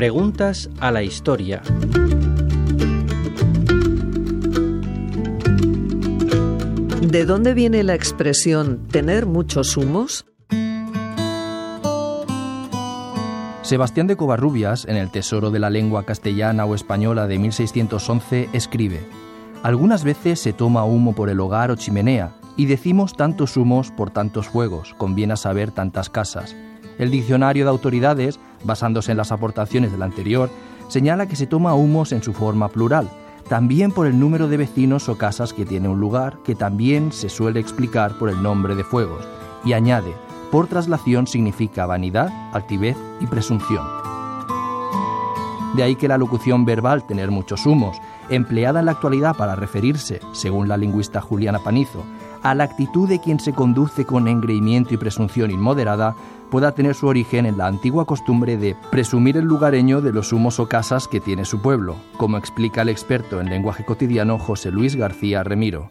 Preguntas a la historia. ¿De dónde viene la expresión tener muchos humos? Sebastián de Covarrubias, en el Tesoro de la Lengua Castellana o Española de 1611, escribe, Algunas veces se toma humo por el hogar o chimenea, y decimos tantos humos por tantos fuegos, conviene saber tantas casas. El diccionario de autoridades, basándose en las aportaciones del anterior, señala que se toma humos en su forma plural, también por el número de vecinos o casas que tiene un lugar, que también se suele explicar por el nombre de fuegos, y añade, por traslación significa vanidad, altivez y presunción. De ahí que la locución verbal tener muchos humos, empleada en la actualidad para referirse, según la lingüista Juliana Panizo, a la actitud de quien se conduce con engreimiento y presunción inmoderada, pueda tener su origen en la antigua costumbre de presumir el lugareño de los humos o casas que tiene su pueblo, como explica el experto en lenguaje cotidiano José Luis García Remiro.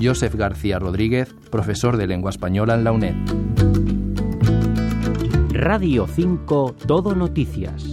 Joseph García Rodríguez, profesor de lengua española en la UNED. Radio 5 Todo Noticias.